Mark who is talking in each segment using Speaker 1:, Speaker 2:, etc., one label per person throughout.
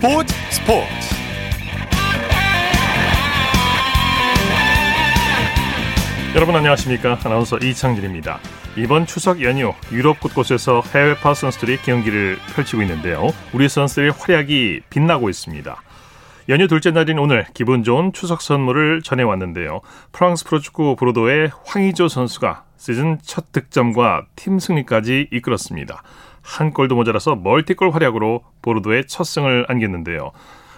Speaker 1: 스포츠 스포츠.
Speaker 2: 여러분 안녕하십니까? 아나운서 이창진입니다. 이번 추석 연휴 유럽 곳곳에서 해외파 선수들이 경기를 펼치고 있는데요. 우리 선수들의 활약이 빛나고 있습니다. 연휴 둘째 날인 오늘 기분 좋은 추석 선물을 전해왔는데요. 프랑스 프로축구 보르도의 황의조 선수가 시즌 첫 득점과 팀 승리까지 이끌었습니다 한 골도 모자라서 멀티골 활약으로 보르도의 첫 승을 안겼는데요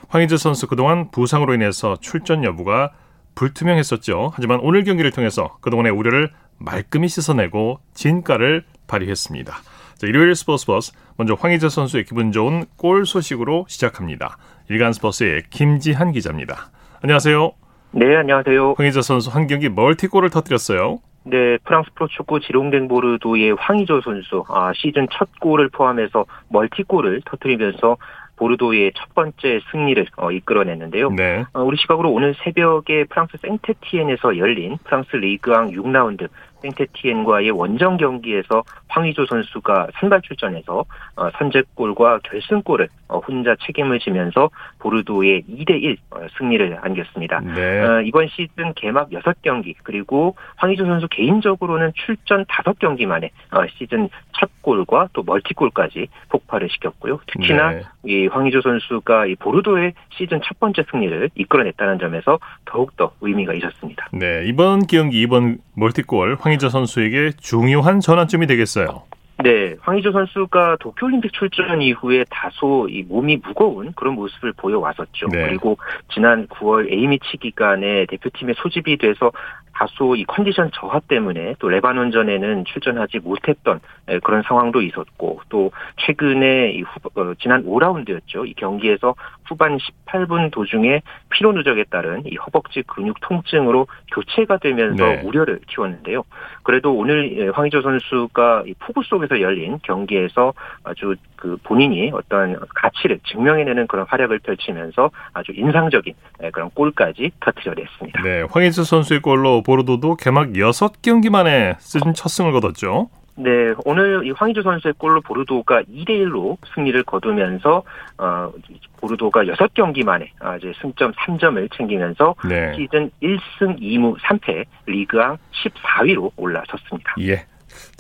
Speaker 2: 황의조 선수 그동안 부상으로 인해서 출전 여부가 불투명했었죠. 하지만 오늘 경기를 통해서 그동안의 우려를 말끔히 씻어내고 진가를 발휘했습니다. 자, 일요일 스포츠 버스 먼저 황희재 선수의 기분 좋은 골 소식으로 시작합니다. 일간 스포츠의 김지한 기자입니다. 안녕하세요.
Speaker 3: 네, 안녕하세요.
Speaker 2: 황희재 선수 한 경기 멀티골을 터뜨렸어요.
Speaker 3: 네, 프랑스 프로축구 지롱댕 보르도의 황희조 선수 아, 시즌 첫 골을 포함해서 멀티골을 터뜨리면서 보르도의 첫 번째 승리를 어, 이끌어냈는데요.
Speaker 2: 네.
Speaker 3: 어, 우리 시각으로 오늘 새벽에 프랑스 생테티엔에서 열린 프랑스 리그왕 6라운드 생테티엔과의 원정 경기에서 황의조 선수가 선발 출전해서 어, 선제골과 결승골을 어, 혼자 책임을 지면서 보르도의 2대1 어, 승리를 안겼습니다.
Speaker 2: 네.
Speaker 3: 어, 이번 시즌 개막 6경기 그리고 황의조 선수 개인적으로는 출전 5경기 만에 어, 시즌 첫 골과 또 멀티골까지 폭발을 시켰고요. 특히나
Speaker 2: 네.
Speaker 3: 이 황의조 선수가 이 보르도의 시즌 첫 번째 승리를 이끌어냈다는 점에서 더욱더 의미가 있었습니다.
Speaker 2: 네. 이번 경기, 이번 멀티골 황 희재 선수에게 중요한 전환점이 되겠어요.
Speaker 3: 네, 황의조 선수가 도쿄올림픽 출전 이후에 다소 이 몸이 무거운 그런 모습을 보여왔었죠.
Speaker 2: 네.
Speaker 3: 그리고 지난 9월 A매치 기간에 대표팀에 소집이 돼서 다소 이 컨디션 저하 때문에 또 레바논전에는 출전하지 못했던 에, 그런 상황도 있었고 또 최근에 이 후, 어, 지난 5라운드였죠. 이 경기에서 후반 18분 도중에 피로 누적에 따른 이 허벅지 근육 통증으로 교체가 되면서
Speaker 2: 네.
Speaker 3: 우려를 키웠는데요. 그래도 오늘 예, 황의조 선수가 이 폭우 속에서 열린 경기에서 아주 그 본인이 어떤 가치를 증명해내는 그런 활약을 펼치면서 아주 인상적인 예, 그런 골까지 터뜨려냈습니다.
Speaker 2: 네. 황희재 선수의 골로 보르도도 개막 6경기 만에 시즌 첫 승을 거뒀죠.
Speaker 3: 네, 오늘 이 황의조 선수의 골로 보르도가 2대 1로 승리를 거두면서 어 보르도가 6경기 만에 아, 이제 승점 3점을 챙기면서
Speaker 2: 네.
Speaker 3: 시즌 1승 2무 3패 리그왕 14위로 올라섰습니다.
Speaker 2: 예.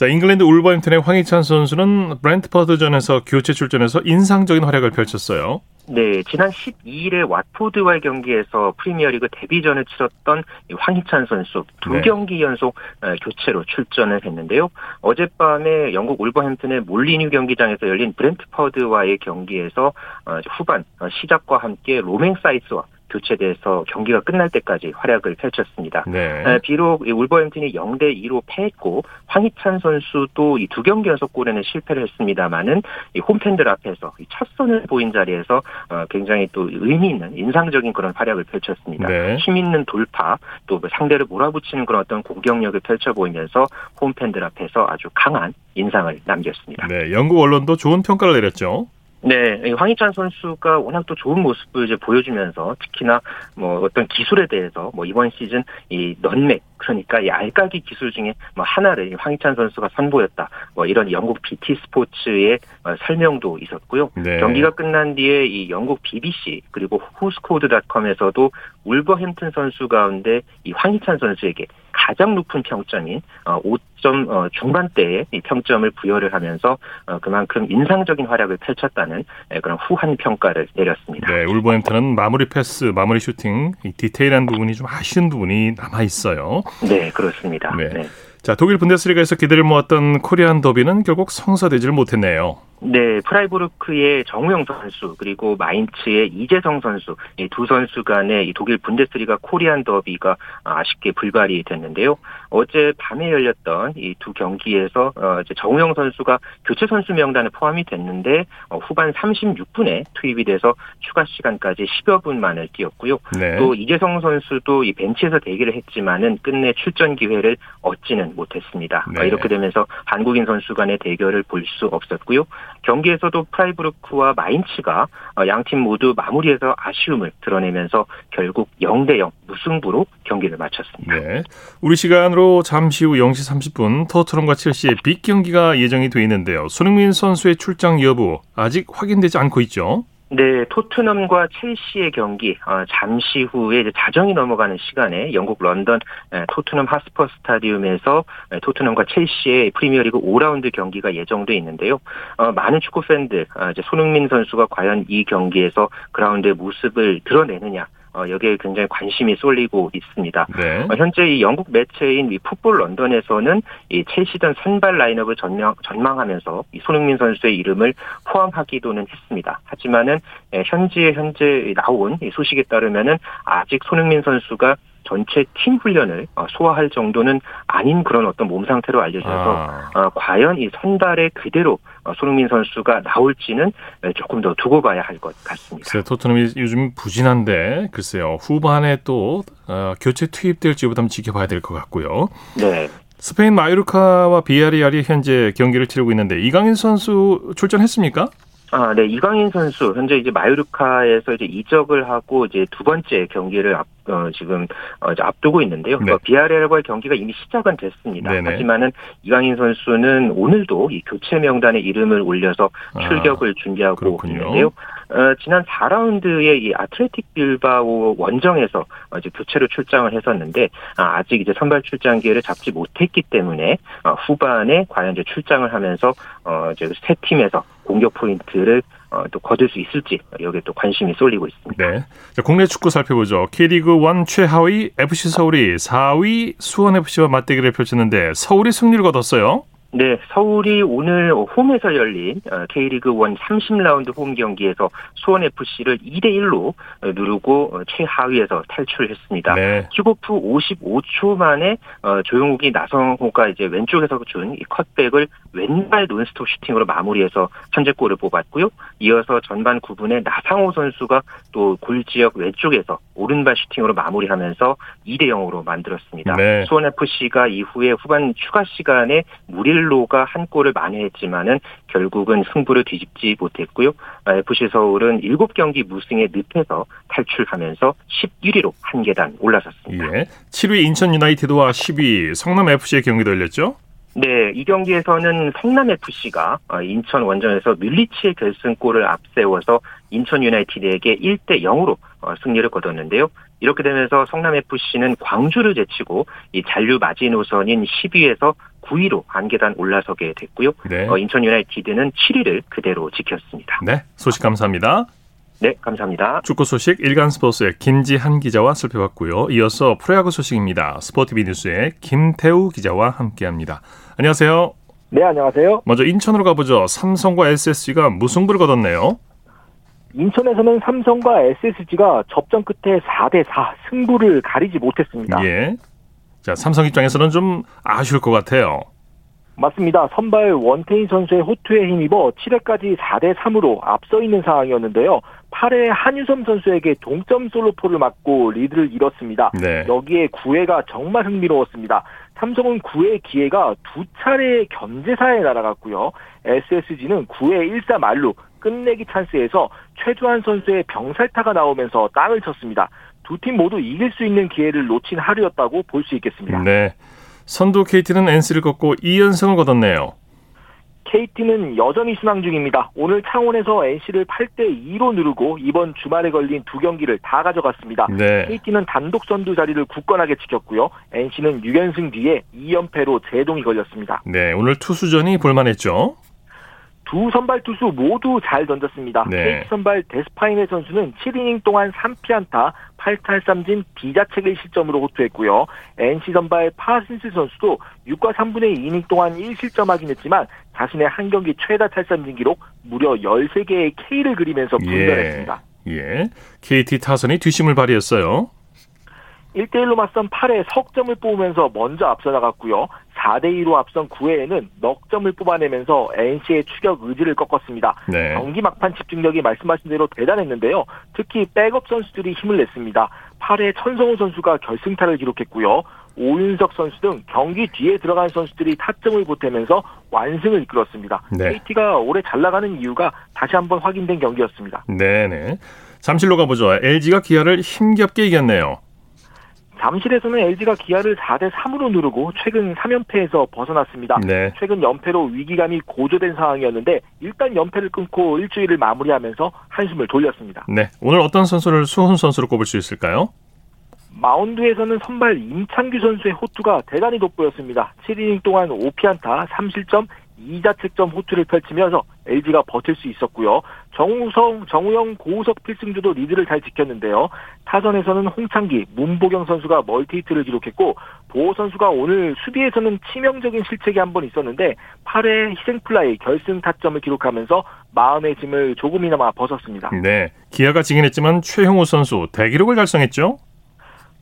Speaker 2: 자, 잉글랜드 울버햄튼의 황희찬 선수는 브랜트퍼드전에서 교체 출전해서 인상적인 활약을 펼쳤어요.
Speaker 3: 네, 지난 12일에 왓포드와의 경기에서 프리미어리그 데뷔전을 치렀던 이 황희찬 선수 두
Speaker 2: 네.
Speaker 3: 경기 연속 어, 교체로 출전을 했는데요. 어젯밤에 영국 울버햄튼의 몰리뉴 경기장에서 열린 브랜트퍼드와의 경기에서 어, 후반 어, 시작과 함께 로맹 사이스와 교체돼서 경기가 끝날 때까지 활약을 펼쳤습니다.
Speaker 2: 네.
Speaker 3: 에, 비록 이 울버햄튼이 0대 2로 패했고 황희찬 선수도 이 두 경기 연속 골에는 실패를 했습니다만은 이 홈팬들 앞에서 이첫 선을 보인 자리에서 어, 굉장히 또 의미 있는 인상적인 그런 활약을 펼쳤습니다.
Speaker 2: 네.
Speaker 3: 힘 있는 돌파 또뭐 상대를 몰아붙이는 그런 어떤 공격력을 펼쳐 보이면서 홈팬들 앞에서 아주 강한 인상을 남겼습니다.
Speaker 2: 네, 영국 언론도 좋은 평가를 내렸죠.
Speaker 3: 네, 이 황희찬 선수가 워낙 또 좋은 모습을 이제 보여주면서 특히나 뭐 어떤 기술에 대해서 뭐 이번 시즌 이 넌맥 그러니까 이 알까기 기술 중에 뭐 하나를 이 황희찬 선수가 선보였다. 뭐 이런 영국 BT 스포츠의 어, 설명도 있었고요.
Speaker 2: 네.
Speaker 3: 경기가 끝난 뒤에 이 영국 BBC 그리고 후스코드닷컴에서도 울버햄튼 선수 가운데 이 황희찬 선수에게 가장 높은 평점인 5점 어, 중반대의 이 평점을 부여를 하면서 어, 그만큼 인상적인 활약을 펼쳤다는 예, 그런 후한 평가를 내렸습니다.
Speaker 2: 네, 울버햄튼은 마무리 패스, 마무리 슈팅, 이 디테일한 부분이 좀 아쉬운 부분이 남아 있어요.
Speaker 3: 네, 그렇습니다.
Speaker 2: 네.
Speaker 3: 네.
Speaker 2: 자, 독일 분데스리가에서 기대를 모았던 코리안 더비는 결국 성사되지를 못했네요.
Speaker 3: 네, 프라이부르크의 정우영 선수 그리고 마인츠의 이재성 선수 이두 선수 간의 이 독일 분데스리가 코리안 더비가 아쉽게 불발이 됐는데요. 어제 밤에 열렸던 이 두 경기에서 어 이제 정우영 선수가 교체 선수 명단에 포함이 됐는데 어 후반 36분에 투입이 돼서 추가 시간까지 10여 분 만을 뛰었고요.
Speaker 2: 네.
Speaker 3: 또 이재성 선수도 이 벤치에서 대기를 했지만은 끝내 출전 기회를 얻지는 못했습니다.
Speaker 2: 네.
Speaker 3: 어, 이렇게 되면서 한국인 선수 간의 대결을 볼 수 없었고요. 경기에서도 프라이부르크와 마인츠가 어, 양팀 모두 마무리에서 아쉬움을 드러내면서 결국 0대 0 무승부로 경기를 마쳤습니다.
Speaker 2: 네. 우리 시간으로 잠시 후 0시 30분 토트넘과 첼시의 big 경기가 예정이 돼 있는데요. 손흥민 선수의 출장 여부 아직 확인되지 않고 있죠.
Speaker 3: 네, 토트넘과 첼시의 경기 어, 잠시 후에 이제 자정이 넘어가는 시간에 영국 런던 에, 토트넘 홋스퍼 스타디움에서 에, 토트넘과 첼시의 프리미어리그 5라운드 경기가 예정돼 있는데요. 어, 많은 축구 팬들, 어, 이제 손흥민 선수가 과연 이 경기에서 그라운드에 모습을 드러내느냐 어, 여기에 굉장히 관심이 쏠리고 있습니다. 네. 어, 현재 이 영국 매체인 이 풋볼 런던에서는 이 첼시전 선발 라인업을 전망, 전망하면서 이 손흥민 선수의 이름을 포함하기도는 했습니다. 하지만은 예, 현지에 현재 나온 이 소식에 따르면은 아직 손흥민 선수가 전체 팀 훈련을 어, 소화할 정도는 아닌 그런 어떤 몸 상태로 알려져서 아. 어, 과연 이 선발에 그대로 어, 손흥민 선수가 나올지는 조금 더 두고 봐야 할 것 같습니다.
Speaker 2: 글쎄, 토트넘이 요즘 부진한데 글쎄요 후반에 또 어, 교체 투입될지부터 한번 지켜봐야 될 것 같고요. 네. 스페인 마요르카와 비아리알이 현재 경기를 치르고 있는데 이강인 선수 출전했습니까?
Speaker 3: 아, 네. 이강인 선수 현재 이제 마요르카에서 이제 이적을 하고 이제 두 번째 경기를 앞, 어, 지금 어, 이제 앞두고 있는데요. 네. 어, 비아레알과의 경기가 이미 시작은 됐습니다. 네네. 하지만은 이강인 선수는 오늘도 이 교체 명단에 이름을 올려서 아, 출격을 아, 준비하고 그렇군요. 있는데요. 어, 지난 4라운드에 이 아틀레틱 빌바오 원정에서 어, 이제 교체로 출장을 했었는데 아, 아직 이제 선발 출장 기회를 잡지 못했기 때문에 어, 후반에 과연 이제 출장을 하면서 어, 이제 새 팀에서 공격 포인트를 어, 또 거둘 수 있을지 여기에 또 관심이 쏠리고 있습니다.
Speaker 2: 네. 자, 국내 축구 살펴보죠. K리그 1 최하위 FC 서울이 4위 수원 FC와 맞대결을 펼쳤는데 서울이 승리를 거뒀어요.
Speaker 3: 네, 서울이 오늘 홈에서 열린 어, K리그 1 30라운드 홈 경기에서 수원 FC를 2대 1로 누르고 어, 최하위에서 탈출했습니다. 네. 킥오프 55초 만에 어, 조용욱이 나성호가 이제 왼쪽에서 준 이 컷백을 왼발 논스톱 슈팅으로 마무리해서 선제골을 뽑았고요. 이어서 전반 9분에 나상호 선수가 또 골 지역 왼쪽에서 오른발 슈팅으로 마무리하면서 2대 0으로 만들었습니다. 네. 수원 FC가 이후에 후반 추가 시간에 무 릴로가 한 골을 만회했지만은 결국은 승부를 뒤집지 못했고요. FC 서울은 7경기 무승의 늪에서 탈출하면서 11위로 한 계단 올라섰습니다.
Speaker 2: 예. 7위 인천 유나이티드와 10위 성남 FC의 경기도 열렸죠?
Speaker 3: 네, 이 경기에서는 성남FC가 어, 인천 원정에서 밀리치의 결승골을 앞세워서 인천 유나이티드에게 1대 0으로 어, 승리를 거뒀는데요. 이렇게 되면서 성남FC는 광주를 제치고 이 잔류 마지노선인 10위에서 9위로 안계단 올라서게 됐고요. 네. 어, 인천 유나이티드는 7위를 그대로 지켰습니다.
Speaker 2: 네, 소식 감사합니다.
Speaker 3: 네, 감사합니다.
Speaker 2: 축구 소식 일간 스포츠의 김지한 기자와 살펴봤고요. 이어서 프로야구 소식입니다. 스포티비 뉴스의 김태우 기자와 함께합니다. 안녕하세요.
Speaker 1: 네, 안녕하세요.
Speaker 2: 먼저 인천으로 가보죠. 삼성과 SSG가 무승부를 거뒀네요.
Speaker 1: 인천에서는 삼성과 SSG가 접전 끝에 4대 4 승부를 가리지 못했습니다.
Speaker 2: 예. 자, 삼성 입장에서는 좀 아쉬울 것 같아요.
Speaker 1: 맞습니다. 선발 원태인 선수의 호투에 힘입어 7회까지 4대 3으로 앞서 있는 상황이었는데요. 8회 한유섬 선수에게 동점 솔로포를 맞고 리드를 잃었습니다. 네. 여기에 9회가 정말 흥미로웠습니다. 삼성은 9회 기회가 두 차례 견제사에 날아갔고요. SSG는 9회 1사 말루 끝내기 찬스에서 최주환 선수의 병살타가 나오면서 땅을 쳤습니다. 두 팀 모두 이길 수 있는 기회를 놓친 하루였다고 볼 수 있겠습니다.
Speaker 2: 네. 선두 KT는 NC를 꺾고 2연승을 거뒀네요.
Speaker 1: KT는 여전히 순항 중입니다. 오늘 창원에서 NC를 8대 2로 누르고 이번 주말에 걸린 두 경기를 다 가져갔습니다. 네. KT는 단독 선두 자리를 굳건하게 지켰고요. NC는 6연승 뒤에 2연패로 제동이 걸렸습니다.
Speaker 2: 네, 오늘 투수전이 볼만했죠.
Speaker 1: 두 선발 투수 모두 잘 던졌습니다. 네. KT 선발 데스파이네 선수는 7이닝 동안 3피안타 8탈3진 비자책을 실점으로 호투했고요. NC 선발 파슨스 선수도 6과 3분의 2이닝 동안 1실점하긴 했지만 자신의 한 경기 최다 탈삼진 기록 무려 13개의 K를 그리면서 분별했습니다.
Speaker 2: 예. 예. KT 타선이 뒷심을 발휘했어요.
Speaker 1: 1대1로 맞선 8회 석점을 뽑으면서 먼저 앞서 나갔고요. 4대2로 앞선 9회에는 넉 점을 뽑아내면서 NC의 추격 의지를 꺾었습니다. 네. 경기 막판 집중력이 말씀하신 대로 대단했는데요. 특히 백업 선수들이 힘을 냈습니다. 8회 천성호 선수가 결승타를 기록했고요. 오윤석 선수 등 경기 뒤에 들어간 선수들이 타점을 보태면서 완승을 이끌었습니다. 네. KT가 올해 잘 나가는 이유가 다시 한번 확인된 경기였습니다.
Speaker 2: 네네. 잠실로 가보죠. LG가 기아를 힘겹게 이겼네요.
Speaker 1: 잠실에서는 LG가 기아를 4대 3으로 누르고 최근 3연패에서 벗어났습니다. 네. 최근 연패로 위기감이 고조된 상황이었는데 일단 연패를 끊고 일주일을 마무리하면서 한숨을 돌렸습니다.
Speaker 2: 네, 오늘 어떤 선수를 수훈 선수로 꼽을 수 있을까요?
Speaker 1: 마운드에서는 선발 임창규 선수의 호투가 대단히 돋보였습니다. 7이닝 동안 5피안타 3실점 2자책점 호투를 펼치면서 LG가 버틸 수 있었고요. 정우성, 정우영, 고우석 필승주도 리드를 잘 지켰는데요. 타선에서는 홍창기, 문보경 선수가 멀티히트를 기록했고 보호 선수가 오늘 수비에서는 치명적인 실책이 한 번 있었는데 8회 희생플라이 결승 타점을 기록하면서 마음의 짐을 조금이나마 벗었습니다.
Speaker 2: 네, 기아가 지긴 했지만 최형우 선수 대기록을 달성했죠?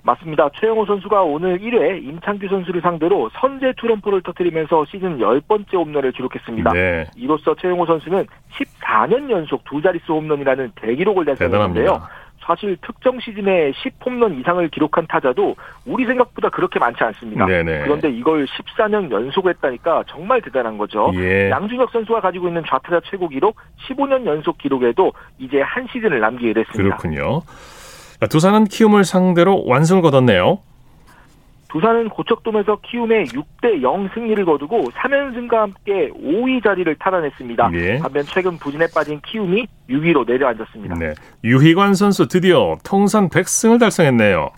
Speaker 1: 맞습니다. 최영호 선수가 오늘 1회 임창규 선수를 상대로 선제 투런포를 터뜨리면서 시즌 10번째 홈런을 기록했습니다. 네. 이로써 최영호 선수는 14년 연속 두 자릿수 홈런이라는 대기록을 달성했는데요. 사실 특정 시즌에 10홈런 이상을 기록한 타자도 우리 생각보다 그렇게 많지 않습니다. 네네. 그런데 이걸 14년 연속 했다니까 정말 대단한 거죠. 예. 양준혁 선수가 가지고 있는 좌타자 최고 기록 15년 연속 기록에도 이제 한 시즌을 남기게 됐습니다.
Speaker 2: 그렇군요. 두산은 키움을 상대로 완승을 거뒀네요.
Speaker 1: 두산은 고척돔에서 키움의 6대 0 승리를 거두고 3연승과 함께 5위 자리를 탈환했습니다. 예. 반면 최근 부진에 빠진 키움이 6위로 내려앉았습니다. 네.
Speaker 2: 유희관 선수 드디어 통산 100승을 달성했네요.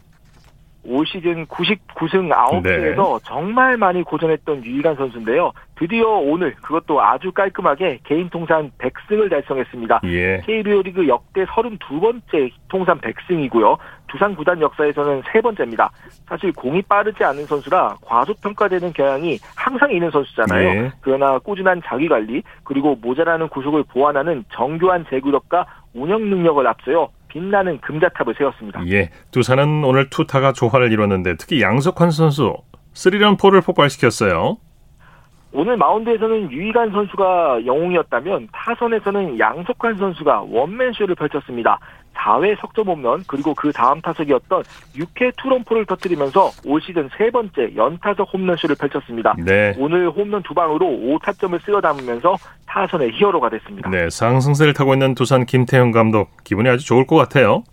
Speaker 1: 올 시즌 99승 9패에서 네. 정말 많이 고전했던 유희관 선수인데요. 드디어 오늘 그것도 아주 깔끔하게 개인 통산 100승을 달성했습니다. 예. KBO 리그 역대 32번째 통산 100승이고요. 두산 구단 역사에서는 세 번째입니다. 사실 공이 빠르지 않은 선수라 과소평가되는 경향이 항상 있는 선수잖아요. 예. 그러나 꾸준한 자기관리 그리고 모자라는 구속을 보완하는 정교한 제구력과 운영 능력을 앞서요. 빛나는 금자탑을 세웠습니다.
Speaker 2: 예, 두산은 오늘 투타가 조화를 이뤘는데 특히 양석환 선수 스리런 포를 폭발시켰어요.
Speaker 1: 오늘 마운드에서는 유희관 선수가 영웅이었다면 타선에서는 양석환 선수가 원맨쇼를 펼쳤습니다. 4회 석점 홈런 그리고 그 다음 타석이었던 6회 투런포를 터뜨리면서 올 시즌 세 번째 연타석 홈런쇼를 펼쳤습니다. 네. 오늘 홈런 두 방으로 5타점을 쓰여 담으면서 타선의 히어로가 됐습니다.
Speaker 2: 네, 상승세를 타고 있는 두산 김태형 감독 기분이 아주 좋을 것 같아요.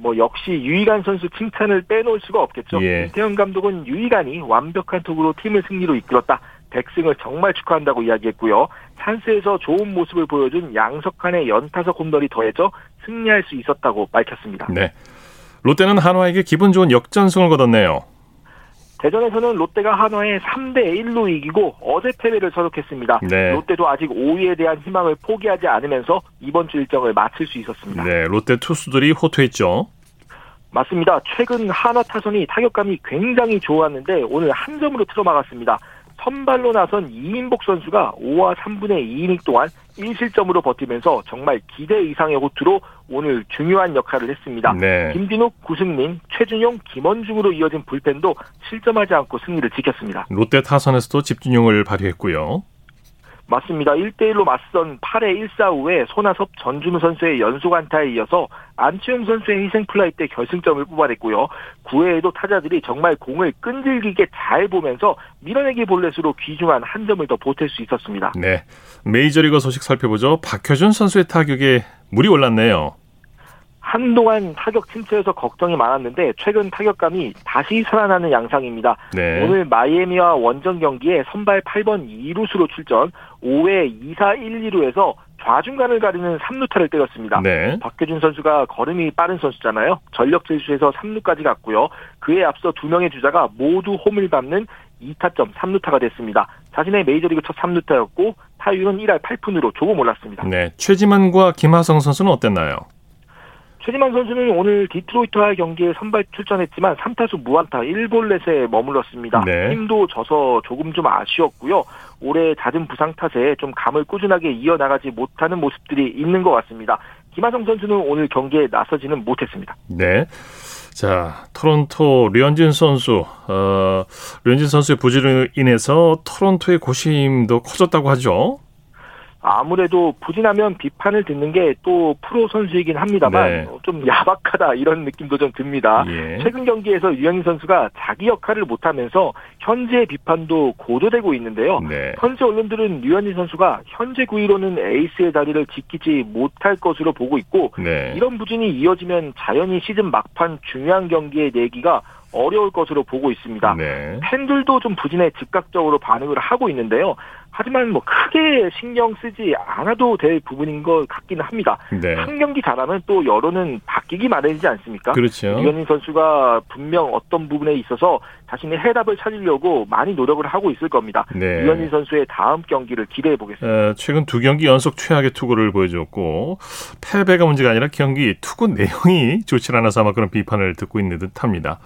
Speaker 1: 뭐 역시 유희관 선수 칭찬을 빼놓을 수가 없겠죠. 예. 김태형 감독은 유희관이 완벽한 투구로 팀을 승리로 이끌었다. 백승을 정말 축하한다고 이야기했고요. 찬스에서 좋은 모습을 보여준 양석환의 연타석 홈런이 더해져 승리할 수 있었다고 밝혔습니다.
Speaker 2: 네. 롯데는 한화에게 기분 좋은 역전승을 거뒀네요.
Speaker 1: 대전에서는 롯데가 한화에 3대 1로 이기고 어제 패배를 서독했습니다. 네. 롯데도 아직 5위에 대한 희망을 포기하지 않으면서 이번 주 일정을 마칠 수 있었습니다.
Speaker 2: 네, 롯데 투수들이 호투했죠.
Speaker 1: 맞습니다. 최근 한화 타선이 타격감이 굉장히 좋았는데 오늘 한 점으로 틀어막았습니다. 선발로 나선 이인복 선수가 5와 3분의 2이닝 동안 1실점으로 버티면서 정말 기대 이상의 호투로 오늘 중요한 역할을 했습니다. 네. 김진욱, 구승민, 최준용, 김원중으로 이어진 불펜도 실점하지 않고 승리를 지켰습니다.
Speaker 2: 롯데 타선에서도 집중력을 발휘했고요.
Speaker 1: 맞습니다. 1대1로 맞선 8회 1사 후에 손아섭 전준우 선수의 연속 안타에 이어서 안치홍 선수의 희생 플라이 때 결승점을 뽑아냈고요. 9회에도 타자들이 정말 공을 끈질기게 잘 보면서 밀어내기 볼넷으로 귀중한 한 점을 더 보탤 수 있었습니다.
Speaker 2: 네. 메이저리그 소식 살펴보죠. 박효준 선수의 타격에 물이 올랐네요.
Speaker 1: 한동안 타격 침체에서 걱정이 많았는데 최근 타격감이 다시 살아나는 양상입니다. 네. 오늘 마이애미와 원정 경기에 선발 8번 2루수로 출전 5회 2사 1, 2루에서 좌중간을 가리는 3루타를 때렸습니다. 네. 박효준 선수가 걸음이 빠른 선수잖아요. 전력 질주에서 3루까지 갔고요. 그에 앞서 두 명의 주자가 모두 홈을 밟는 2타점 3루타가 됐습니다. 자신의 메이저리그 첫 3루타였고 타율은 1할 8푼으로 조금 올랐습니다.
Speaker 2: 네, 최지만과 김하성 선수는 어땠나요?
Speaker 1: 최지만 선수는 오늘 디트로이트와의 경기에 선발 출전했지만 3타수 무안타 1볼넷에 머물렀습니다. 네. 힘도 져서 조금 좀 아쉬웠고요. 올해 잦은 부상 탓에 좀 감을 꾸준하게 이어나가지 못하는 모습들이 있는 것 같습니다. 김하성 선수는 오늘 경기에 나서지는 못했습니다.
Speaker 2: 네. 자, 토론토 류현진 선수, 어, 류현진 선수의 부진으로 인해서 토론토의 고심도 커졌다고 하죠.
Speaker 1: 아무래도 부진하면 비판을 듣는 게 또 프로 선수이긴 합니다만 네. 좀 야박하다 이런 느낌도 좀 듭니다. 예. 최근 경기에서 유영인 선수가 자기 역할을 못하면서 현재 비판도 고조되고 있는데요. 네. 현재 언론들은 류현진 선수가 현재 9위로는 에이스의 자리를 지키지 못할 것으로 보고 있고 네. 이런 부진이 이어지면 자연히 시즌 막판 중요한 경기의 내기가 어려울 것으로 보고 있습니다. 네. 팬들도 좀 부진에 즉각적으로 반응을 하고 있는데요. 하지만 뭐 크게 신경 쓰지 않아도 될 부분인 것 같기는 합니다. 네. 한 경기 잘하면 또 여론은 바뀌기 마련이지 않습니까?
Speaker 2: 그렇죠.
Speaker 1: 유현진 선수가 분명 어떤 부분에 있어서 자신의 해답을 찾으려고 많이 노력을 하고 있을 겁니다. 네. 유현진 선수의 다음 경기를 기대해 보겠습니다. 어,
Speaker 2: 최근 두 경기 연속 최악의 투구를 보여줬고 패배가 문제가 아니라 경기 투구 내용이 좋지 않아서 아마 그런 비판을 듣고 있는 듯합니다.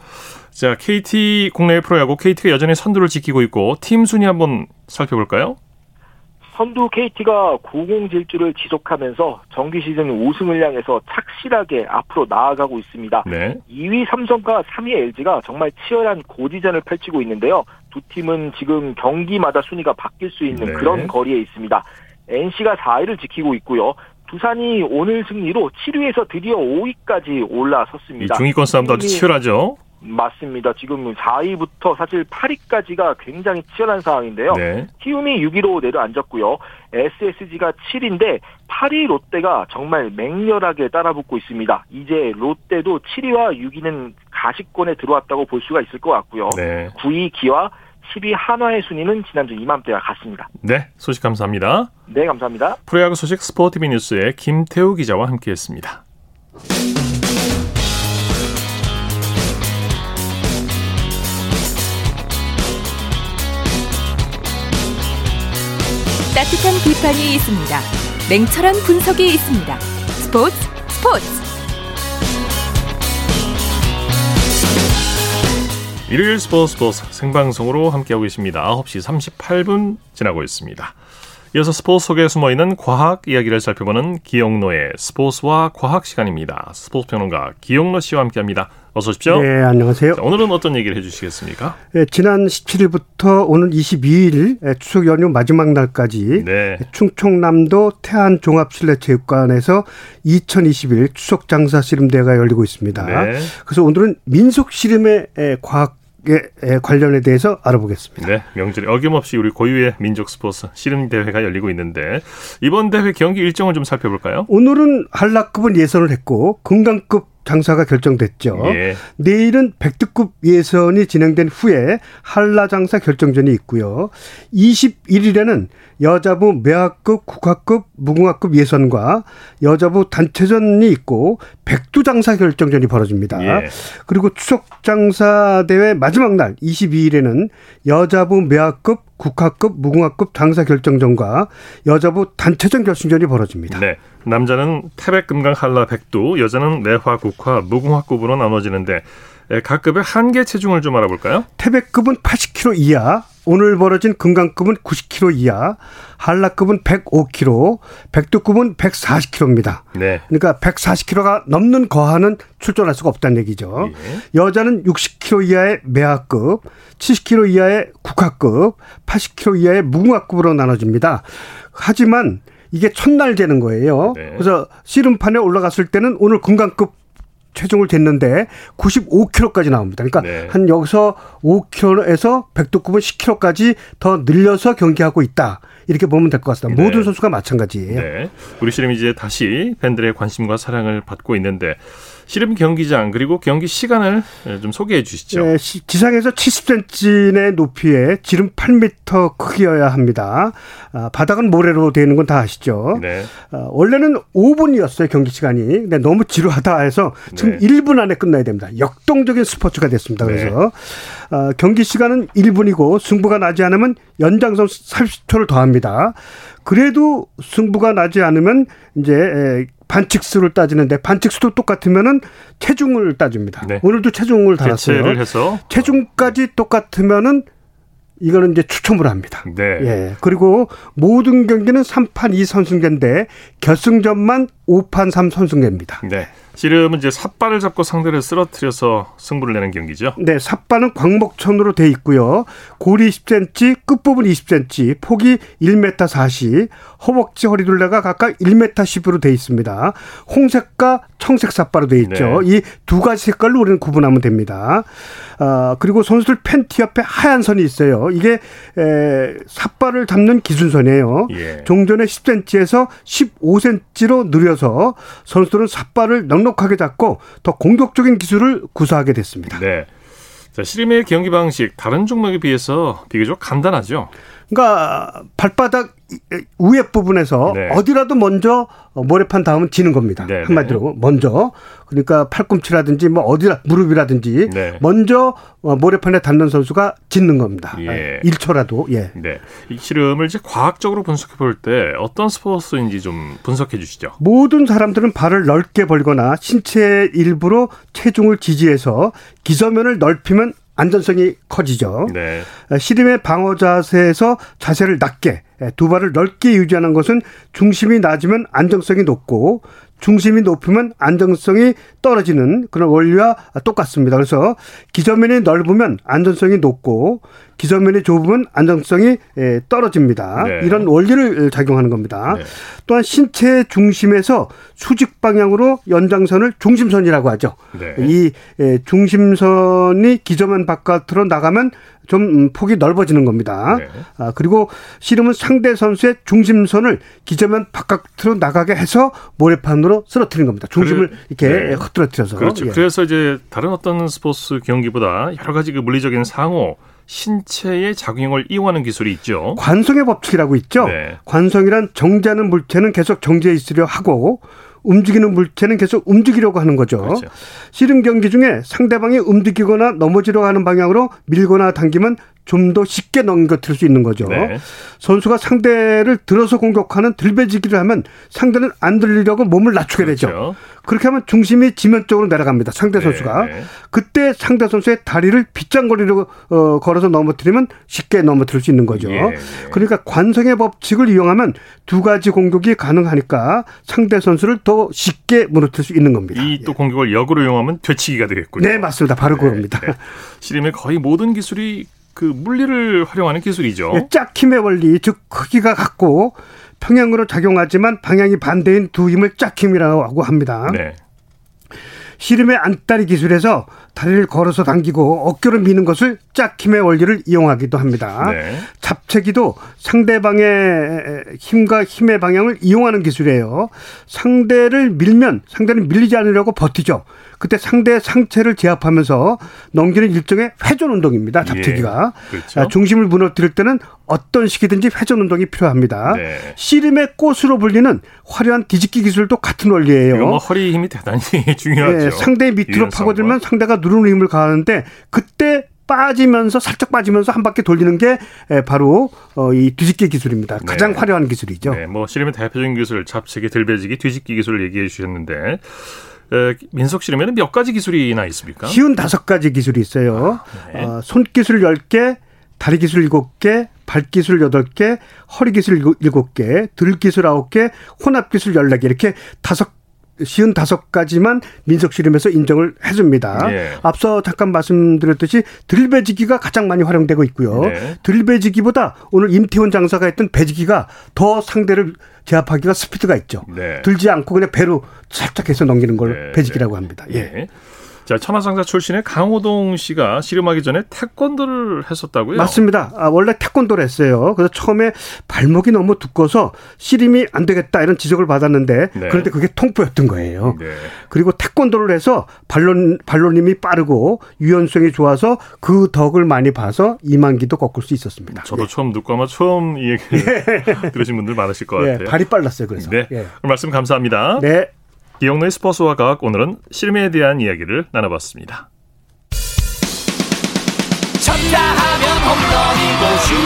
Speaker 2: 자, KT 국내 프로야구 KT가 여전히 선두를 지키고 있고 팀 순위 한번 살펴볼까요?
Speaker 1: 선두 KT가 고공질주를 지속하면서 정기 시즌 우승을 향해서 착실하게 앞으로 나아가고 있습니다. 네. 2위 삼성과 3위 LG가 정말 치열한 고지전을 펼치고 있는데요. 두 팀은 지금 경기마다 순위가 바뀔 수 있는 네. 그런 거리에 있습니다. NC가 4위를 지키고 있고요. 두산이 오늘 승리로 7위에서 드디어 5위까지 올라섰습니다.
Speaker 2: 중위권 싸움도 아주 치열하죠.
Speaker 1: 맞습니다. 지금 4위부터 사실 8위까지가 굉장히 치열한 상황인데요. 네. 키움이 6위로 내려앉았고요. SSG가 7위인데 8위 롯데가 정말 맹렬하게 따라붙고 있습니다. 이제 롯데도 7위와 6위는 가시권에 들어왔다고 볼 수가 있을 것 같고요. 네. 9위 기와 10위 한화의 순위는 지난주 이맘때와 같습니다.
Speaker 2: 네, 소식 감사합니다.
Speaker 1: 네, 감사합니다.
Speaker 2: 프로야구 소식 스포티비 뉴스의 김태우 기자와 함께했습니다.
Speaker 4: 따뜻한 비판이 있습니다. 냉철한 분석이 있습니다. 스포츠 스포츠.
Speaker 2: 일요일 스포츠 스포츠 생방송으로 함께하고 계십니다. 9시 38분 지나고 있습니다. 이어서 스포츠 속에 숨어있는 과학 이야기를 살펴보는 기영노의 스포츠와 과학 시간입니다. 스포츠 평론가 기영노 씨와 함께합니다. 어서 오십시오.
Speaker 5: 네, 안녕하세요.
Speaker 2: 자, 오늘은 어떤 얘기를 해주시겠습니까?
Speaker 5: 네, 지난 17일부터 오늘 22일 추석 연휴 마지막 날까지 네. 충청남도 태안종합실내체육관에서 2021 추석 장사 씨름대회가 열리고 있습니다. 네. 그래서 오늘은 민속 씨름의 과학 에 관련에 대해서 알아보겠습니다.
Speaker 2: 네, 명절에 어김없이 우리 고유의 민족 스포츠 씨름 대회가 열리고 있는데 이번 대회 경기 일정을 좀 살펴볼까요?
Speaker 5: 오늘은 한라급은 예선을 했고 금강급 장사가 결정됐죠. 예. 내일은 백두급 예선이 진행된 후에 한라 장사 결정전이 있고요. 21일에는 여자부 매학급, 국학급, 무궁화급 예선과 여자부 단체전이 있고 백두 장사 결정전이 벌어집니다. 예. 그리고 추석 장사 대회 마지막 날 22일에는 여자부 매학급, 국학급, 무궁화급 장사 결정전과 여자부 단체전 결승전이 벌어집니다.
Speaker 2: 네. 남자는 태백, 금강, 한라, 백두, 여자는 내화, 국화, 무궁화급으로 나눠지는데 각 급의 한계 체중을 좀 알아볼까요?
Speaker 5: 태백급은 80kg 이하, 오늘 벌어진 금강급은 90kg 이하, 한라급은 105kg, 백두급은 140kg입니다. 네. 그러니까 140kg가 넘는 거하는 출전할 수가 없다는 얘기죠. 예. 여자는 60kg 이하의 매하급, 70kg 이하의 국화급, 80kg 이하의 무궁화급으로 나눠집니다. 하지만 이게 첫날 되는 거예요. 네. 그래서 씨름판에 올라갔을 때는 오늘 금강급 체중을 쟀는데 95kg까지 나옵니다. 그러니까 네. 한 여기서 5kg에서 백두급은 10kg까지 더 늘려서 경기하고 있다. 이렇게 보면 될 것 같습니다. 네. 모든 선수가 마찬가지예요. 네.
Speaker 2: 우리 씨름이 이제 다시 팬들의 관심과 사랑을 받고 있는데 씨름 경기장 그리고 경기 시간을 좀 소개해 주시죠. 네,
Speaker 5: 지상에서 70cm 의 높이에 지름 8m 크기여야 합니다. 아, 바닥은 모래로 되어 있는 건 다 아시죠. 네. 아, 원래는 5분이었어요 경기 시간이. 근데 너무 지루하다 해서 지금 네. 1분 안에 끝나야 됩니다. 역동적인 스포츠가 됐습니다. 그래서 네. 아, 경기 시간은 1분이고 승부가 나지 않으면 연장선 30초를 더합니다. 그래도 승부가 나지 않으면 이제 반칙수를 따지는데 반칙수도 똑같으면은 체중을 따집니다. 네. 오늘도 체중을 달았어요. 체중까지 똑같으면은 이거는 이제 추첨을 합니다. 네. 예. 그리고 모든 경기는 3판 2선승제인데 결승전만 5판 3선승제입니다.
Speaker 2: 네. 씨름은 이제 삿발을 잡고 상대를 쓰러뜨려서 승부를 내는 경기죠.
Speaker 5: 네, 삿발은 광목천으로 돼 있고요. 고리 10cm, 끝부분 20cm, 폭이 1m 40, 허벅지 허리둘레가 각각 1m 10으로 돼 있습니다. 홍색과 청색 삿발로 돼 있죠. 네. 이두 가지 색깔로 우리는 구분하면 됩니다. 아, 그리고 선수들 팬티 옆에 하얀 선이 있어요. 이게 에, 삿발을 잡는 기준선이에요. 예. 종전에 10cm에서 15cm로 늘려서 선수들은 삿발을 넉넉하게 잡고 더 공격적인 기술을 구사하게 됐습니다.
Speaker 2: 네. 자, 씨름의 경기 방식 다른 종목에 비해서 비교적 간단하죠.
Speaker 5: 그러니까 발바닥 위에 부분에서 네. 어디라도 먼저 모래판 다음은 지는 겁니다. 네, 네. 한마디로 먼저 그러니까 팔꿈치라든지 뭐 어디라 무릎이라든지 네. 먼저 모래판에 닿는 선수가 짓는 겁니다. 예. 1초라도 예.
Speaker 2: 네. 이 실험을 이제 과학적으로 분석해 볼 때 어떤 스포츠인지 좀 분석해 주시죠.
Speaker 5: 모든 사람들은 발을 넓게 벌거나 신체 일부로 체중을 지지해서 기저면을 넓히면 안전성이 커지죠. 네. 씨름의 방어 자세에서 자세를 낮게 두 발을 넓게 유지하는 것은 중심이 낮으면 안정성이 높고 중심이 높으면 안정성이 떨어지는 그런 원리와 똑같습니다. 그래서 기저면이 넓으면 안전성이 높고 기저면이 좁으면 안정성이 떨어집니다. 네. 이런 원리를 작용하는 겁니다. 네. 또한 신체 중심에서 수직 방향으로 연장선을 중심선이라고 하죠. 네. 이 중심선이 기저면 바깥으로 나가면 좀 음, 폭이 넓어지는 겁니다. 네. 아, 그리고 씨름은 상대 선수의 중심선을 기저면 바깥으로 나가게 해서 모래판으로 쓰러뜨리는 겁니다. 중심을 그래, 이렇게 네. 흐트러뜨려서.
Speaker 2: 그렇죠. 예. 그래서 이제 다른 어떤 스포츠 경기보다 여러 가지 그 물리적인 상호 신체의 작용을 이용하는 기술이 있죠.
Speaker 5: 관성의 법칙이라고 있죠. 네. 관성이란 정지하는 물체는 계속 정지해 있으려 하고 움직이는 물체는 계속 움직이려고 하는 거죠. 그렇죠. 씨름 경기 중에 상대방이 움직이거나 넘어지려고 하는 방향으로 밀거나 당기면 좀 더 쉽게 넘겨뜨릴 수 있는 거죠. 네. 선수가 상대를 들어서 공격하는 들배지기를 하면 상대는 안 들리려고 몸을 낮추게 그렇죠. 되죠. 그렇게 하면 중심이 지면쪽으로 내려갑니다. 상대 네, 선수가. 네. 그때 상대 선수의 다리를 빗장거리로 어, 걸어서 넘어뜨리면 쉽게 넘어뜨릴 수 있는 거죠. 예, 예. 그러니까 관성의 법칙을 이용하면 두 가지 공격이 가능하니까 상대 선수를 더 쉽게 무너뜨릴 수 있는 겁니다.
Speaker 2: 이또 예. 공격을 역으로 이용하면 되치기가 되겠군요.
Speaker 5: 네, 맞습니다. 바로 네, 그겁니다. 네.
Speaker 2: 씨름의 거의 모든 기술이 그 물리를 활용하는 기술이죠.
Speaker 5: 예, 짝힘의 원리, 즉 크기가 같고 평행으로 작용하지만 방향이 반대인 두 힘을 짝힘이라고 합니다. 네. 씨름의 안다리 기술에서 다리를 걸어서 당기고 어깨를 미는 것을 짝힘의 원리를 이용하기도 합니다. 네. 잡채기도 상대방의 힘과 힘의 방향을 이용하는 기술이에요. 상대를 밀면 상대는 밀리지 않으려고 버티죠. 그때 상대의 상체를 제압하면서 넘기는 일종의 회전 운동입니다. 잡채기가. 예, 그렇죠. 아, 중심을 무너뜨릴 때는 어떤 식이든지 회전 운동이 필요합니다. 네. 씨름의 꽃으로 불리는 화려한 뒤집기 기술도 같은 원리예요.
Speaker 2: 뭐 허리 힘이 대단히 중요하죠. 네,
Speaker 5: 상대 밑으로 파고들면 상대가 누르는 힘을 가하는데 그때 빠지면서 살짝 빠지면서 한 바퀴 돌리는 게 바로 어, 이 뒤집기 기술입니다. 가장 네. 화려한 기술이죠.
Speaker 2: 네, 뭐 씨름의 대표적인 기술 잡채기, 들배지기, 뒤집기 기술을 얘기해 주셨는데 민속 씨름에는 몇 가지 기술이나 있습니까?
Speaker 5: 쉬운 다섯 가지 기술이 있어요. 아, 네. 어, 손기술 10개, 다리 기술 7개, 발 기술 8개, 허리 기술 7개, 들 기술 9개, 혼합 기술 14개 이렇게 다섯 쉬운 다섯 가지만 민속씨름에서 인정을 해줍니다. 네. 앞서 잠깐 말씀드렸듯이 들배지기가 가장 많이 활용되고 있고요. 네. 들배지기보다 오늘 임태훈 장사가 했던 배지기가 더 상대를 제압하기가 스피드가 있죠. 네. 들지 않고 그냥 배로 살짝 해서 넘기는 걸 네. 배지기라고 합니다. 예. 네.
Speaker 2: 자, 천하상사 출신의 강호동 씨가 씨름하기 전에 태권도를 했었다고요?
Speaker 5: 맞습니다. 아, 원래 태권도를 했어요. 그래서 처음에 발목이 너무 두꺼워서 씨름이 안 되겠다 이런 지적을 받았는데 네. 그런데 그게 통보였던 거예요. 네. 그리고 태권도를 해서 발론 발론님이 빠르고 유연성이 좋아서 그 덕을 많이 봐서 이만기도 꺾을 수 있었습니다.
Speaker 2: 저도 예. 처음 듣고 아마 처음 이 얘기를 예. 들으신 분들 많으실 것 예, 같아요.
Speaker 5: 발이 빨랐어요. 그래서.
Speaker 2: 네. 예. 말씀 감사합니다.
Speaker 5: 네.
Speaker 2: 기영로의 스포츠와 과학 오늘은 실험에 대한 이야기를 나눠봤습니다. 쳤다 하면 홈런이고 슛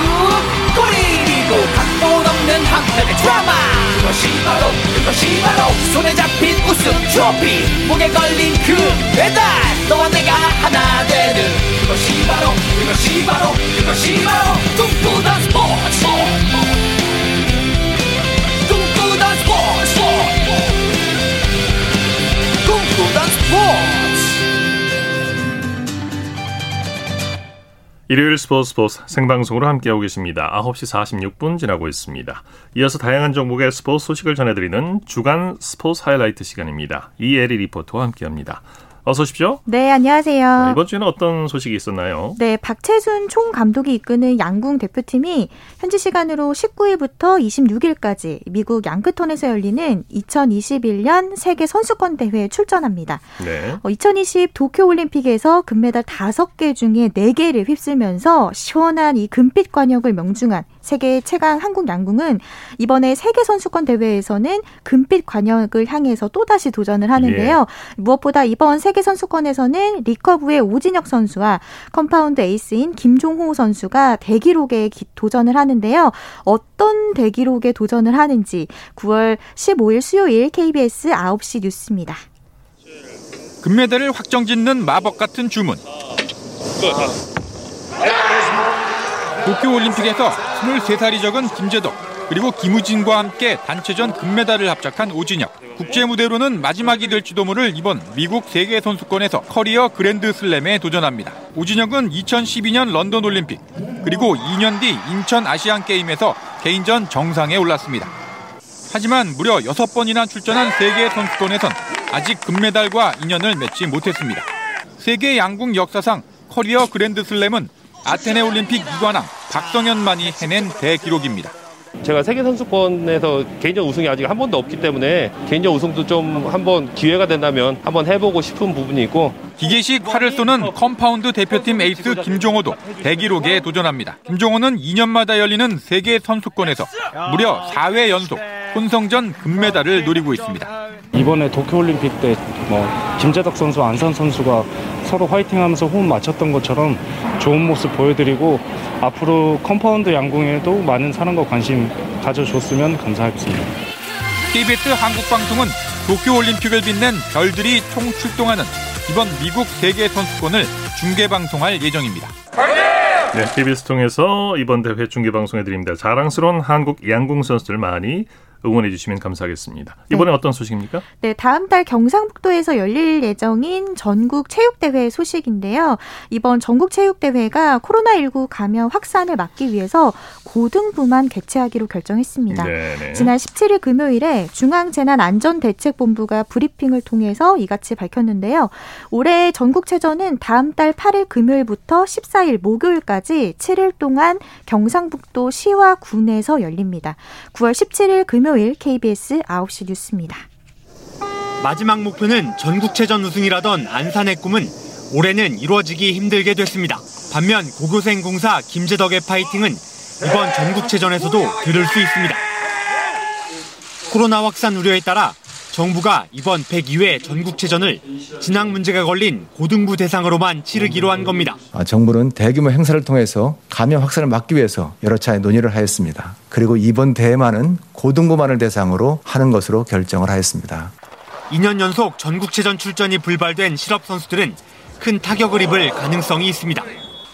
Speaker 2: 골이고 각본 없는 한편의 드라마. 그것이 바로 그것이 바로 손에 잡힌 우승 트로피. 목에 걸린 그 배달 너와 내가 하나 되는. 그것이 바로 그것이 바로 그것이 바로 꿈꾸던 스포츠 스포츠 일요일 스포츠 스포츠 생방송으로 함께하고 계십니다. 9시 46분 지나고 있습니다. 이어서 다양한 종목의 스포츠 소식을 전해드리는 주간 스포츠 하이라이트 시간입니다. 이에리 리포터와 함께합니다. 어서 오십시오.
Speaker 6: 네, 안녕하세요.
Speaker 2: 네, 이번 주에는 어떤 소식이 있었나요?
Speaker 6: 네, 박채순 총 감독이 이끄는 양궁 대표팀이 현지 시간으로 19일부터 26일까지 미국 양크톤에서 열리는 2021년 세계 선수권 대회에 출전합니다. 네. 2020 도쿄 올림픽에서 금메달 5개 중에 4개를 휩쓸면서 시원한 이 금빛 관역을 명중한 세계 최강 한국 양궁은 이번에 세계 선수권 대회에서는 금빛 과녁을 향해서 또다시 도전을 하는데요. 예. 무엇보다 이번 세계 선수권에서는 리커브의 오진혁 선수와 컴파운드 에이스인 김종호 선수가 대기록에 도전을 하는데요. 어떤 대기록에 도전을 하는지 9월 15일 수요일 KBS 9시 뉴스입니다.
Speaker 7: 금메달을 확정짓는 마법 같은 주문. 도쿄올림픽에서 23살이 적은 김제덕 그리고 김우진과 함께 단체전 금메달을 합작한 오진혁. 국제 무대로는 마지막이 될지도 모를 이번 미국 세계 선수권에서 커리어 그랜드 슬램에 도전합니다. 오진혁은 2012년 런던 올림픽 그리고 2년 뒤 인천 아시안 게임에서 개인전 정상에 올랐습니다. 하지만 무려 6번이나 출전한 세계 선수권에선 아직 금메달과 인연을 맺지 못했습니다. 세계 양궁 역사상 커리어 그랜드 슬램은 아테네 올림픽 이관왕 박성현만이 해낸 대기록입니다.
Speaker 8: 제가 세계 선수권에서 개인전 우승이 아직 한 번도 없기 때문에 개인전 우승도 좀 한번 기회가 된다면 한번 해보고 싶은 부분이 있고
Speaker 7: 기계식 활을 쏘는 컴파운드 대표팀 에이스 김종호도 대기록에 도전합니다. 김종호는 2년마다 열리는 세계 선수권에서 무려 4회 연속 혼성전 금메달을 노리고 있습니다.
Speaker 9: 이번에 도쿄올림픽 때 뭐 김제덕 선수, 안산 선수가 서로 화이팅하면서 호흡 맞췄던 것처럼 좋은 모습 보여드리고 앞으로 컴파운드 양궁에도 많은 사랑과 관심 가져줬으면 감사하겠습니다.
Speaker 7: KBS 한국방송은 도쿄올림픽을 빛낸 별들이 총출동하는 이번 미국 세계 선수권을 중계 방송할 예정입니다.
Speaker 2: 네, KBS 통해서 이번 대회 중계 방송해 드립니다. 자랑스러운 한국 양궁 선수들 많이 응원해 주시면 감사하겠습니다. 이번에 네. 어떤 소식입니까?
Speaker 6: 네, 다음 달 경상북도에서 열릴 예정인 전국 체육대회 소식인데요. 이번 전국 체육대회가 코로나19 감염 확산을 막기 위해서 고등부만 개최하기로 결정했습니다. 네네. 네. 지난 17일 금요일에 중앙재난안전대책본부가 브리핑을 통해서 이같이 밝혔는데요. 올해 전국체전은 다음 달 8일 금요일부터 14일 목요일까지 7일 동안 경상북도 시와 군에서 열립니다. 9월 17일 금요일 금요일 KBS 9시 뉴스입니다.
Speaker 10: 마지막 목표는 전국체전 우승이라던 안산의 꿈은 올해는 이루어지기 힘들게 됐습니다. 반면 고교생 공사 김재덕의 파이팅은 이번 전국체전에서도 들을 수 있습니다. 코로나 확산 우려에 따라 정부가 이번 102회 전국체전을 진학 문제가 걸린 고등부 대상으로만 치르기로 한 겁니다.
Speaker 11: 아, 정부는 대규모 행사를 통해서 감염 확산을 막기 위해서 여러 차례 논의를 하였습니다. 그리고 이번 대회만은 고등부만을 대상으로 하는 것으로 결정을 하였습니다.
Speaker 10: 2년 연속 전국체전 출전이 불발된 실업 선수들은 큰 타격을 입을 가능성이 있습니다.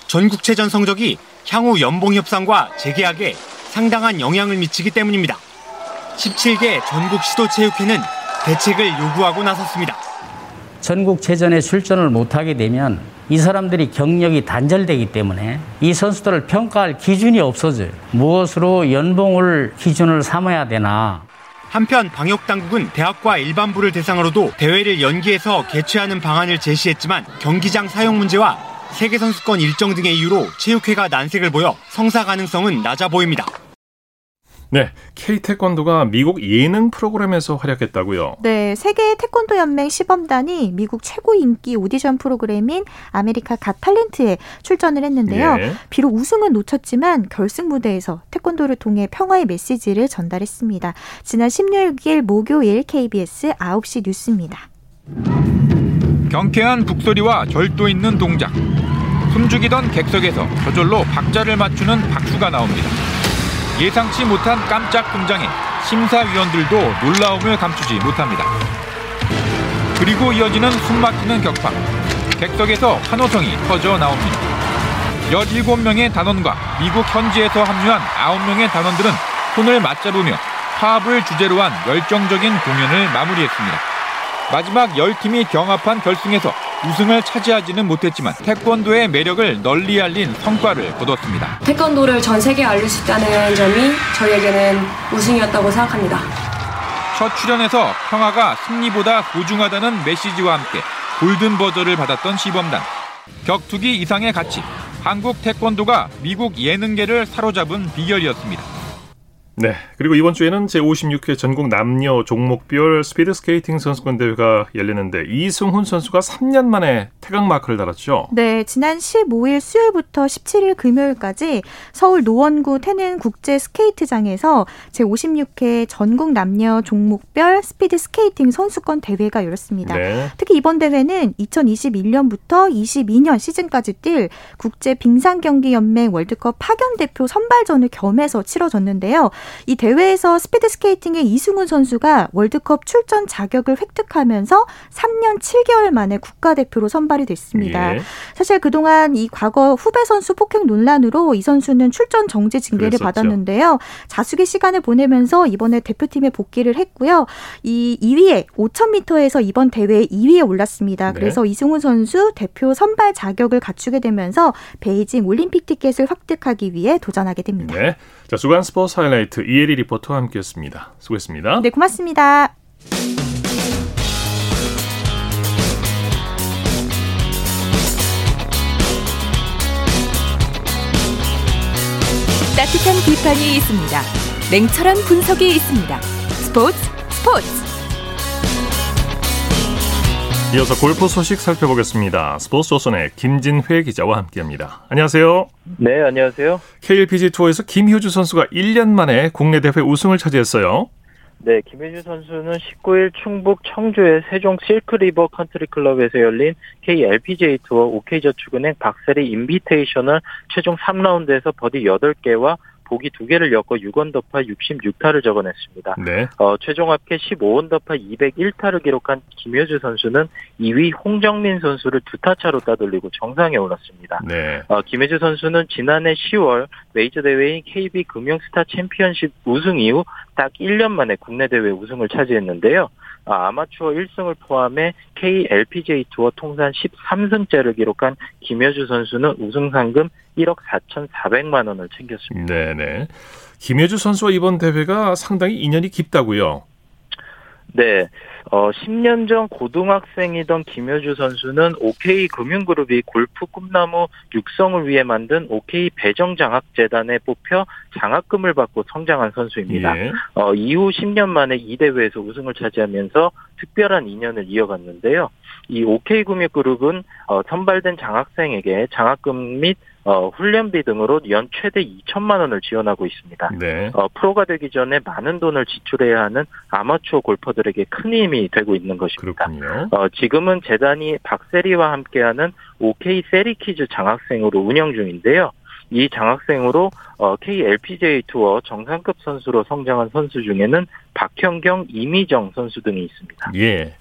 Speaker 10: 전국체전 성적이 향후 연봉 협상과 재계약에 상당한 영향을 미치기 때문입니다. 17개 전국 시도체육회는 대책을 요구하고 나섰습니다.
Speaker 12: 전국 체전에 출전을 못하게 되면 이 사람들이 경력이 단절되기 때문에 이 선수들을 평가할 기준이 없어져요. 무엇으로 연봉을 기준을 삼아야 되나.
Speaker 10: 한편 방역당국은 대학과 일반부를 대상으로도 대회를 연기해서 개최하는 방안을 제시했지만 경기장 사용 문제와 세계선수권 일정 등의 이유로 체육회가 난색을 보여 성사 가능성은 낮아 보입니다.
Speaker 2: 네, K 태권도가 미국 예능 프로그램에서 활약했다고요.
Speaker 6: 네, 세계 태권도 연맹 시범단이 미국 최고 인기 오디션 프로그램인 아메리카 갓 탤런트에 출전을 했는데요. 예. 비록 우승은 놓쳤지만 결승 무대에서 태권도를 통해 평화의 메시지를 전달했습니다. 지난 16일 목요일 KBS 9시 뉴스입니다.
Speaker 7: 경쾌한 북소리와 절도 있는 동작. 숨죽이던 객석에서 저절로 박자를 맞추는 박수가 나옵니다. 예상치 못한 깜짝 등장에 심사위원들도 놀라움을 감추지 못합니다. 그리고 이어지는 숨막히는 격파. 객석에서 환호성이 터져 나옵니다. 17명의 단원과 미국 현지에서 합류한 9명의 단원들은 손을 맞잡으며 화합을 주제로 한 열정적인 공연을 마무리했습니다. 마지막 10팀이 경합한 결승에서 우승을 차지하지는 못했지만 태권도의 매력을 널리 알린 성과를 거뒀습니다.
Speaker 13: 태권도를 전 세계에 알릴 수 있다는 점이 저희에게는 우승이었다고 생각합니다.
Speaker 7: 첫 출연에서 평화가 승리보다 소중하다는 메시지와 함께 골든 버저를 받았던 시범단. 격투기 이상의 가치. 한국 태권도가 미국 예능계를 사로잡은 비결이었습니다.
Speaker 2: 네. 그리고 이번 주에는 제56회 전국 남녀 종목별 스피드 스케이팅 선수권 대회가 열리는데 이승훈 선수가 3년 만에 태극 마크를 달았죠.
Speaker 6: 네. 지난 15일 수요일부터 17일 금요일까지 서울 노원구 태릉 국제 스케이트장에서 제56회 전국 남녀 종목별 스피드 스케이팅 선수권 대회가 열렸습니다. 네. 특히 이번 대회는 2021년부터 22년 시즌까지 뛸 국제 빙상 경기 연맹 월드컵 파견 대표 선발전을 겸해서 치러졌는데요. 이 대회에서 스피드 스케이팅의 이승훈 선수가 월드컵 출전 자격을 획득하면서 3년 7개월 만에 국가대표로 선발이 됐습니다. 예. 사실 그동안 이 과거 후배 선수 폭행 논란으로 이 선수는 출전 정지 징계를 그랬었죠. 받았는데요. 자숙의 시간을 보내면서 이번에 대표팀에 복귀를 했고요. 이 2위에 5000m에서 이번 대회 2위에 올랐습니다. 네. 그래서 이승훈 선수 대표 선발 자격을 갖추게 되면서 베이징 올림픽 티켓을 획득하기 위해 도전하게 됩니다.
Speaker 2: 네. 자, 주간 스포츠 하이라이트 이혜리 리포터와 함께했습니다. 수고했습니다.
Speaker 6: 네, 고맙습니다.
Speaker 4: 따뜻한 비판이 있습니다. 냉철한 분석이 있습니다. 스포츠 스포츠.
Speaker 2: 이어서 골프 소식 살펴보겠습니다. 스포츠 조선의 김진회 기자와 함께합니다. 안녕하세요.
Speaker 14: 네, 안녕하세요.
Speaker 2: KLPGA 투어에서 김효주 선수가 1년 만에 국내 대회 우승을 차지했어요.
Speaker 14: 네, 김효주 선수는 19일 충북 청주의 세종 실크리버 컨트리 클럽에서 열린 KLPGA 투어 OK저축은행 박세리 인비테이셔널 최종 3라운드에서 버디 8개와 보기 두 개를 엮어 6언더파 66타를 적어냈습니다. 네. 어, 최종 합계 15언더파 201타를 기록한 김효주 선수는 2위 홍정민 선수를 두 타 차로 따돌리고 정상에 올랐습니다. 네. 어, 김효주 선수는 지난해 10월 메이저 대회인 KB 금융스타 챔피언십 우승 이후 딱 1년 만에 국내 대회 우승을 차지했는데요. 아, 아마추어 1승을 포함해 KLPGA 투어 통산 13승째를 기록한 김효주 선수는 우승 상금 1억 4,400만 원을 챙겼습니다.
Speaker 2: 네네. 김효주 선수와 이번 대회가 상당히 인연이 깊다고요.
Speaker 14: 네. 어, 10년 전 고등학생이던 김효주 선수는 OK 금융그룹이 골프 꿈나무 육성을 위해 만든 OK 배정장학재단에 뽑혀 장학금을 받고 성장한 선수입니다. 예. 어, 이후 10년 만에 이 대회에서 우승을 차지하면서 특별한 인연을 이어갔는데요. 이 OK 금융그룹은 어, 선발된 장학생에게 장학금 및 어, 훈련비 등으로 연 최대 2천만 원을 지원하고 있습니다. 네. 어, 프로가 되기 전에 많은 돈을 지출해야 하는 아마추어 골퍼들에게 큰 힘이 되고 있는 것입니다. 그렇군요. 어, 지금은 재단이 박세리와 함께하는 OK 세리키즈 장학생으로 운영 중인데요. 이 장학생으로 어, KLPGA 투어 정상급 선수로 성장한 선수 중에는 박현경, 이미정 선수 등이 있습니다.
Speaker 2: 예.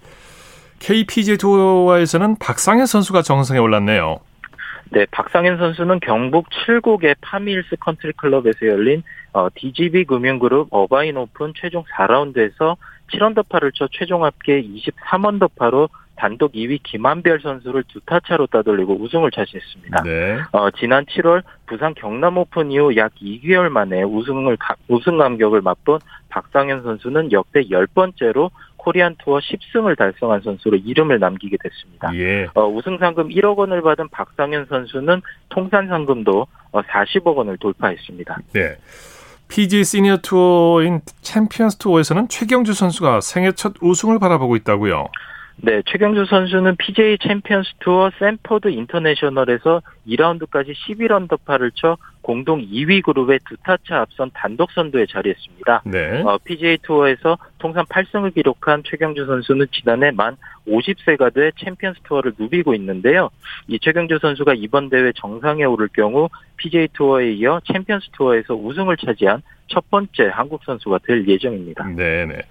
Speaker 2: KPGA 투어에서는 박상현 선수가 정상에 올랐네요.
Speaker 14: 네, 박상현 선수는 경북 칠곡의 파미힐스 컨트리 클럽에서 열린 어, DGB 금융그룹 어바인 오픈 최종 4라운드에서 7언더파를 쳐 최종 합계 23언더파로 단독 2위 김한별 선수를 두 타 차로 따돌리고 우승을 차지했습니다. 네. 어, 지난 7월 부산 경남 오픈 이후 약 2개월 만에 우승을 우승 감격을 맛본 박상현 선수는 역대 10번째로 코리안 투어 10승을 달성한 선수로 이름을 남기게 됐습니다. 예. 어, 우승 상금 1억 원을 받은 박상현 선수는 통산 상금도 40억 어, 원을 돌파했습니다.
Speaker 2: 네. PGA 시니어 투어인 챔피언스 투어에서는 최경주 선수가 생애 첫 우승을 바라보고 있다고요.
Speaker 14: 네, 최경주 선수는 PGA 챔피언스 투어 샌퍼드 인터내셔널에서 2라운드까지 11언더파를 쳐 공동 2위 그룹의 두 타차 앞선 단독 선두에 자리했습니다. 네. 어, PGA 투어에서 통산 8승을 기록한 최경주 선수는 지난해 만 50세가 돼 챔피언스 투어를 누비고 있는데요. 이 최경주 선수가 이번 대회 정상에 오를 경우 PGA 투어에 이어 챔피언스 투어에서 우승을 차지한 첫 번째 한국 선수가 될 예정입니다.
Speaker 2: 네 네.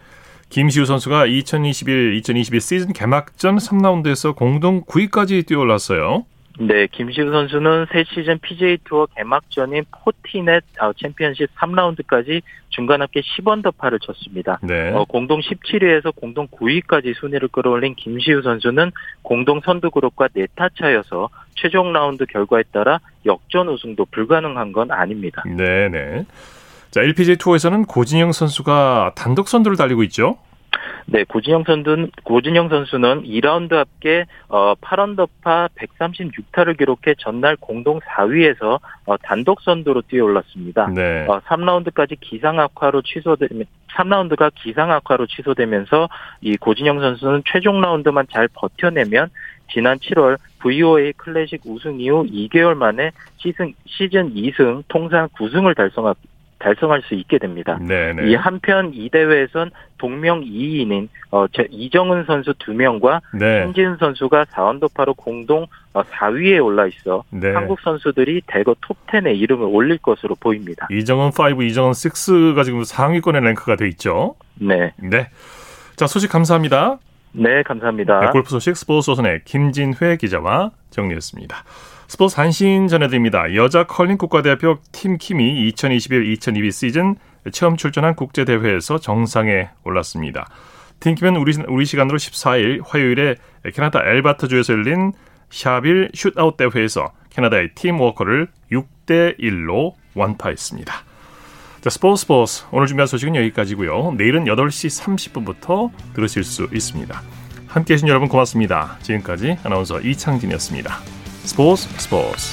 Speaker 2: 김시우 선수가 2021-2022 시즌 개막전 3라운드에서 공동 9위까지 뛰어올랐어요.
Speaker 14: 네, 김시우 선수는 새 시즌 PJ 투어 개막전인 포티넷 어, 챔피언십 3라운드까지 중간 합계 10언더파를 쳤습니다. 네. 어, 공동 17위에서 공동 9위까지 순위를 끌어올린 김시우 선수는 공동 선두 그룹과 네타 차여서 최종 라운드 결과에 따라 역전 우승도 불가능한 건 아닙니다.
Speaker 2: 네, 네. 자, LPGA 투어에서는 고진영 선수가 단독 선두를 달리고 있죠.
Speaker 14: 네, 고진영 선수는 고진영 선수는 2라운드 합계 어 8언더파 136타를 기록해 전날 공동 4위에서 어, 단독 선두로 뛰어올랐습니다. 네. 어, 3라운드까지 기상 악화로 취소되면 3라운드가 기상 악화로 취소되면서 이 고진영 선수는 최종 라운드만 잘 버텨내면 지난 7월 VOA 클래식 우승 이후 2개월 만에 시즌, 시즌 2승, 통산 9승을 달성하, 달성할 수 있게 됩니다. 네네. 이 한편 이 대회에선 동명 2인인 어, 이정은 선수 2명과 네. 신지은 선수가 4원더파로 공동 4위에 어, 올라 있어 네. 한국 선수들이 대거 톱10에 이름을 올릴 것으로 보입니다.
Speaker 2: 이정은 5, 이정은 6가 지금 상위권에 랭크가 돼 있죠.
Speaker 14: 네.
Speaker 2: 네. 자, 소식 감사합니다.
Speaker 14: 네, 감사합니다. 네,
Speaker 2: 골프 소식 스포츠 소선의 김진회 기자와 정리했습니다. 스포츠 한신 전해드립니다. 여자 컬링 국가대표 팀 킴이 2021-2022 시즌 처음 출전한 국제대회에서 정상에 올랐습니다. 팀 킴은 우리, 우리 시간으로 14일 화요일에 캐나다 엘바트주에서 열린 샤빌 슛아웃 대회에서 캐나다의 팀 워커를 6대1로 완파했습니다. 자, 스포츠 스포츠 오늘 준비한 소식은 여기까지고요. 내일은 8시 30분부터 들으실 수 있습니다. 함께해 주신 여러분 고맙습니다. 지금까지 아나운서 이창진이었습니다. Spores, spores.